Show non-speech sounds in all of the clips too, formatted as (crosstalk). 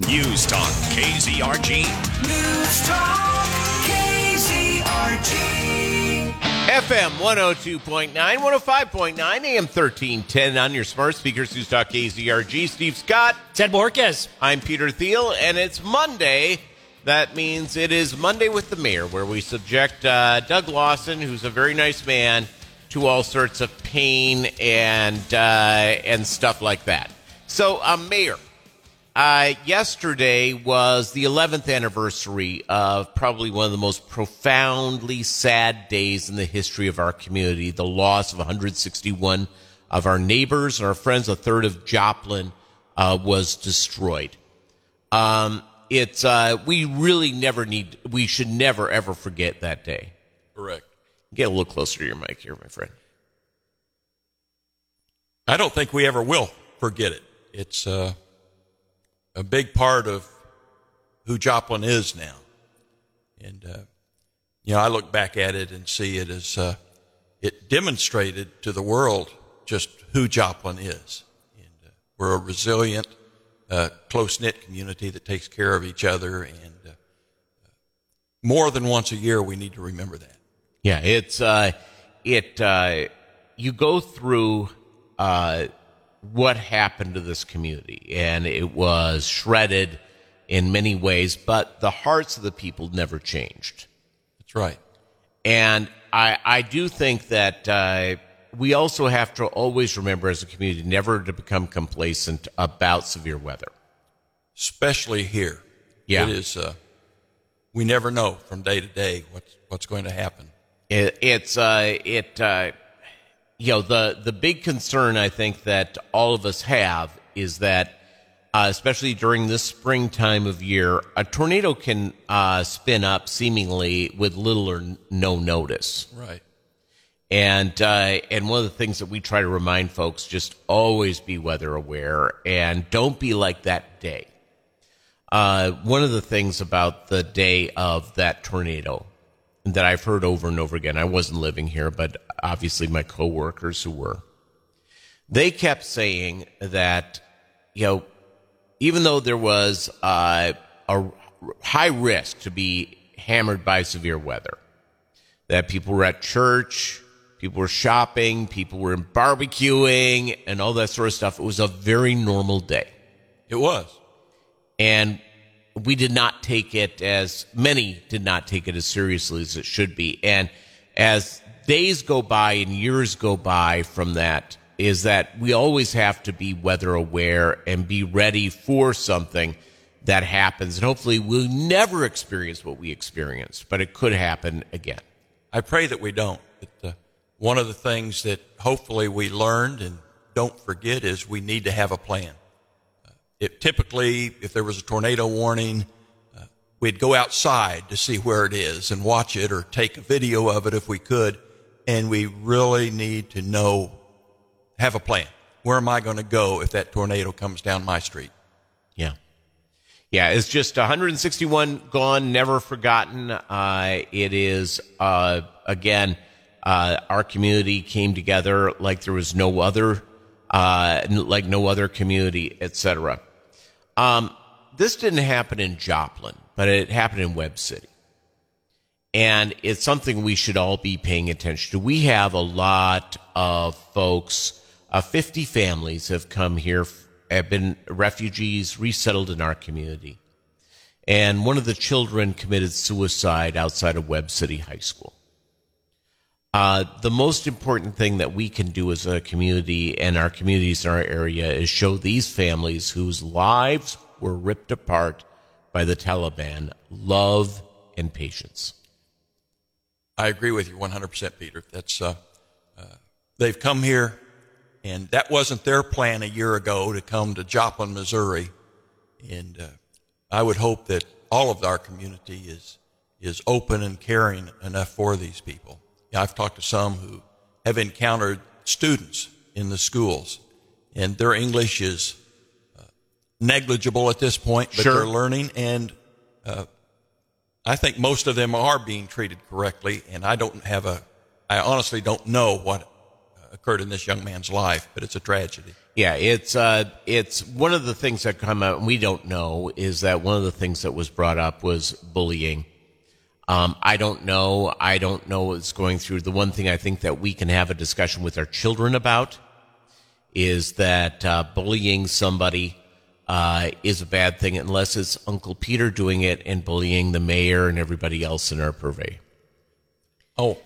News Talk KZRG. News Talk KZRG. FM 102.9, 105.9, AM 1310 on your smart speakers. News Talk KZRG. Steve Scott. Ted Borges. I'm Peter Thiel, and it's Monday. That means it is Monday with the mayor, where we subject uh, Doug Lawson, who's a very nice man, to all sorts of pain and uh, and stuff like that. So, uh, Mayor, uh, yesterday was the 11th anniversary of probably one of the most profoundly sad days in the history of our community the loss of 161 of our neighbors and our friends. A third of Joplin uh, was destroyed. Um, it's, uh, we really never need, we should never ever forget that day. Correct. Get a little closer to your mic here, my friend. I don't think we ever will forget it. It's uh, a big part of who Joplin is now. And, uh, you know, I look back at it and see it as uh, it demonstrated to the world just who Joplin is. And uh, we're a resilient, uh, close knit community that takes care of each other. And uh, more than once a year, we need to remember that. Yeah, it's uh, it. Uh, you go through uh, what happened to this community, and it was shredded in many ways, but the hearts of the people never changed. That's right. And I, I do think that uh, we also have to always remember as a community never to become complacent about severe weather. Especially here. Yeah. It is, uh, we never know from day to day what's, what's going to happen. It, it's uh, it uh, you know the the big concern I think that all of us have is that uh, especially during this spring time of year, a tornado can uh, spin up seemingly with little or no notice. Right. And uh, and one of the things that we try to remind folks just always be weather aware and don't be like that day. Uh, one of the things about the day of that tornado that I've heard over and over again, I wasn't living here, but obviously my coworkers who were, they kept saying that you know even though there was uh, a high risk to be hammered by severe weather, that people were at church, people were shopping, people were barbecuing, and all that sort of stuff. It was a very normal day. It was. And we did not take it as many did not take it as seriously as it should be. And as days go by and years go by from that, is that we always have to be weather aware and be ready for something that happens. And hopefully we'll never experience what we experienced, but it could happen again. I pray that we don't. But, uh, one of the things that hopefully we learned and don't forget is we need to have a plan. It, typically, if there was a tornado warning, uh, we'd go outside to see where it is and watch it or take a video of it if we could. And we really need to know, have a plan. Where am I going to go if that tornado comes down my street? Yeah. Yeah, it's just 161 gone, never forgotten. Uh, it is, uh, again, uh, our community came together like there was no other, uh, like no other community, etc. Um, this didn't happen in Joplin, but it happened in Webb City. And it's something we should all be paying attention to. We have a lot of folks, uh, 50 families have come here, have been refugees resettled in our community. And one of the children committed suicide outside of Webb City High School. Uh, the most important thing that we can do as a community and our communities in our area is show these families whose lives were ripped apart by the Taliban love and patience. I agree with you 100%, Peter. That's, uh, uh, they've come here and that wasn't their plan a year ago to come to Joplin, Missouri. And, uh, I would hope that all of our community is, is open and caring enough for these people. I've talked to some who have encountered students in the schools and their English is uh, negligible at this point, but Sure. they're learning and, uh, I think most of them are being treated correctly, and I don't have a, I honestly don't know what occurred in this young man's life, but it's a tragedy. Yeah, it's uh, it's one of the things that come out, and we don't know, is that one of the things that was brought up was bullying. Um, I don't know. I don't know what's going through. The one thing I think that we can have a discussion with our children about is that uh, bullying somebody uh, is a bad thing unless it's Uncle Peter doing it and bullying the mayor and everybody else in our purvey. Oh,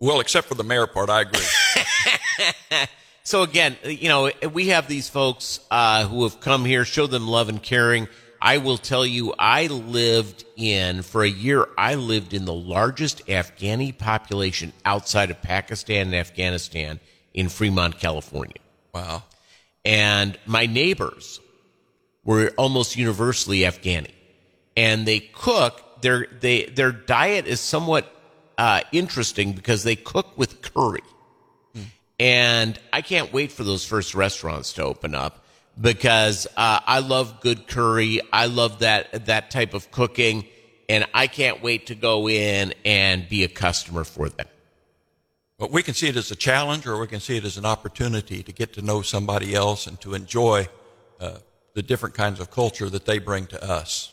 well, except for the mayor part, I agree. (laughs) So again, you know, we have these folks uh, who have come here, show them love and caring. I will tell you, I lived in for a year. I lived in the largest Afghani population outside of Pakistan and Afghanistan in Fremont, California, wow. and my neighbors were almost universally Afghani, and they cook their they their diet is somewhat uh, interesting because they cook with curry. And I can't wait for those first restaurants to open up because uh, I love good curry. I love that that type of cooking, and I can't wait to go in and be a customer for them. But we can see it as a challenge or we can see it as an opportunity to get to know somebody else and to enjoy uh, the different kinds of culture that they bring to us.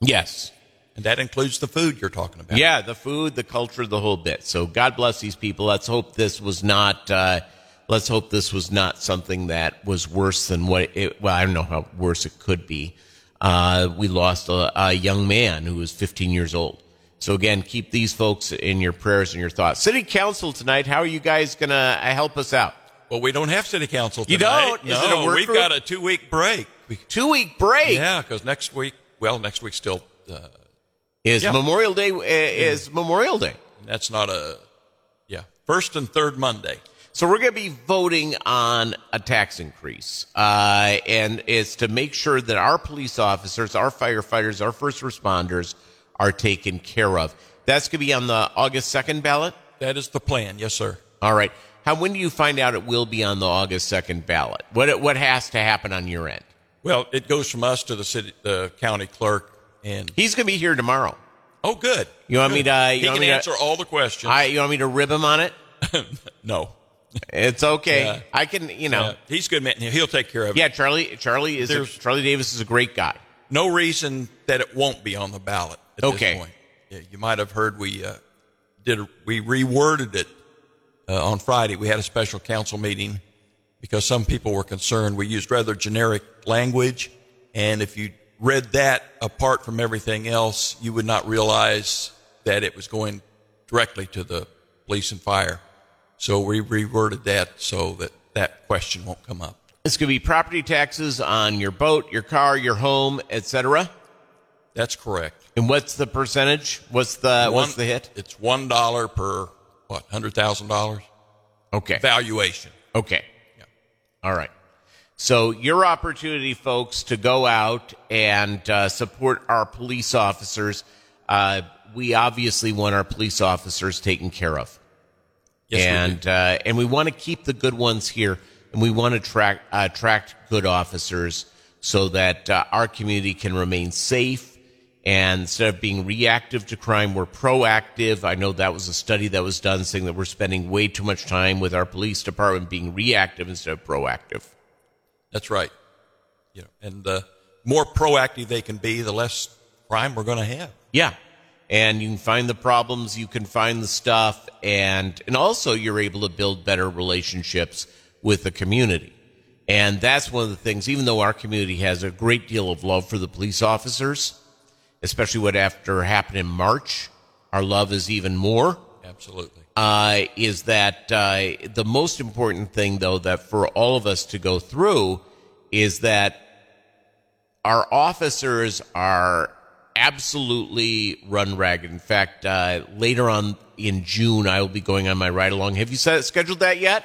Yes. And that includes the food you're talking about. Yeah, the food, the culture, the whole bit. So God bless these people. Let's hope this was not. Uh, let's hope this was not something that was worse than what it. Well, I don't know how worse it could be. Uh, we lost a, a young man who was 15 years old. So again, keep these folks in your prayers and your thoughts. City Council tonight. How are you guys going to help us out? Well, we don't have city council You don't? No, it a work we've group? got a two week break. Two week break yeah, because next week, well, next week still, uh, is Yeah. Memorial Day. uh, Is Memorial Day. that's not a, yeah, first and third Monday. So we're going to be voting on a tax increase, uh, and it's to make sure that our police officers, our firefighters, our first responders are taken care of. That's going to be on the August second ballot. That is the plan. Yes, sir. All right. How when do you find out it will be on the August second ballot? What what has to happen on your end? Well, it goes from us to the city, the county clerk, and He's going to be here tomorrow. oh, good. You want me Good. to- you he want can me to- answer all the questions. I, you want me to rib him on it? (laughs) no, It's okay. Yeah. I can. You know. Uh, he's a good man. He'll take care of it. Yeah, Charlie. Charlie is a, Charlie Davis is a great guy. No reason that it won't be on the ballot at Okay. this point. Yeah, you might have heard we uh, did a, we reworded it uh, on Friday. We had a special council meeting because some people were concerned. We used rather generic language, and if you read that apart from everything else, you would not realize that it was going directly to the police and fire. So we reworded that so that that question won't come up. It's going to be property taxes on your boat, your car, your home, etc. That's correct. And what's the percentage? What's the what's the hit? It's one dollar per what hundred thousand dollars Okay. valuation. Okay. Yeah. All right. So your opportunity, folks, to go out and uh, support our police officers. Uh, we obviously want our police officers taken care of. Yes, and uh, and we want to keep the good ones here, and we want to track, uh, attract good officers so that uh, our community can remain safe. And instead of being reactive to crime, we're proactive. I know that was a study that was done saying that we're spending way too much time with our police department being reactive instead of proactive. That's right. You know, and the more proactive they can be, the less crime we're going to have. Yeah. And you can find the problems, you can find the stuff, and and also you're able to build better relationships with the community. And that's one of the things, even though our community has a great deal of love for the police officers, especially what after happened in March, our love is even more. Absolutely. Uh, is that uh, the most important thing, though, that for all of us to go through is that our officers are absolutely run ragged. In fact, uh, later on in June, I will be going on my ride along. Have you set, scheduled that yet?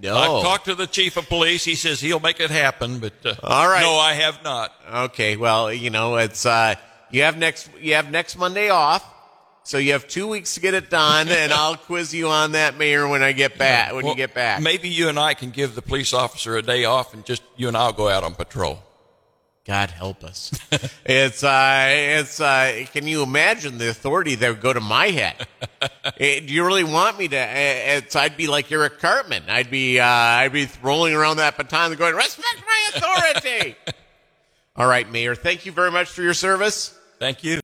No. I've talked to the chief of police. He says he'll make it happen, but uh, All right. no, I have not. Okay, well, you know, it's uh you have next you have next Monday off. So you have 2 weeks to get it done and (laughs) I'll quiz you on that mayor when I get back when Well, you get back. Maybe you and I can give the police officer a day off, and just you and I'll go out on patrol. God help us. (laughs) it's uh, it's uh, can you imagine the authority that would go to my head? (laughs) Eh, do you really want me to? eh, It's I'd be like Eric Cartman. I'd be uh, I'd be rolling around that baton going, respect my authority. (laughs) All right, Mayor. Thank you very much for your service. Thank you.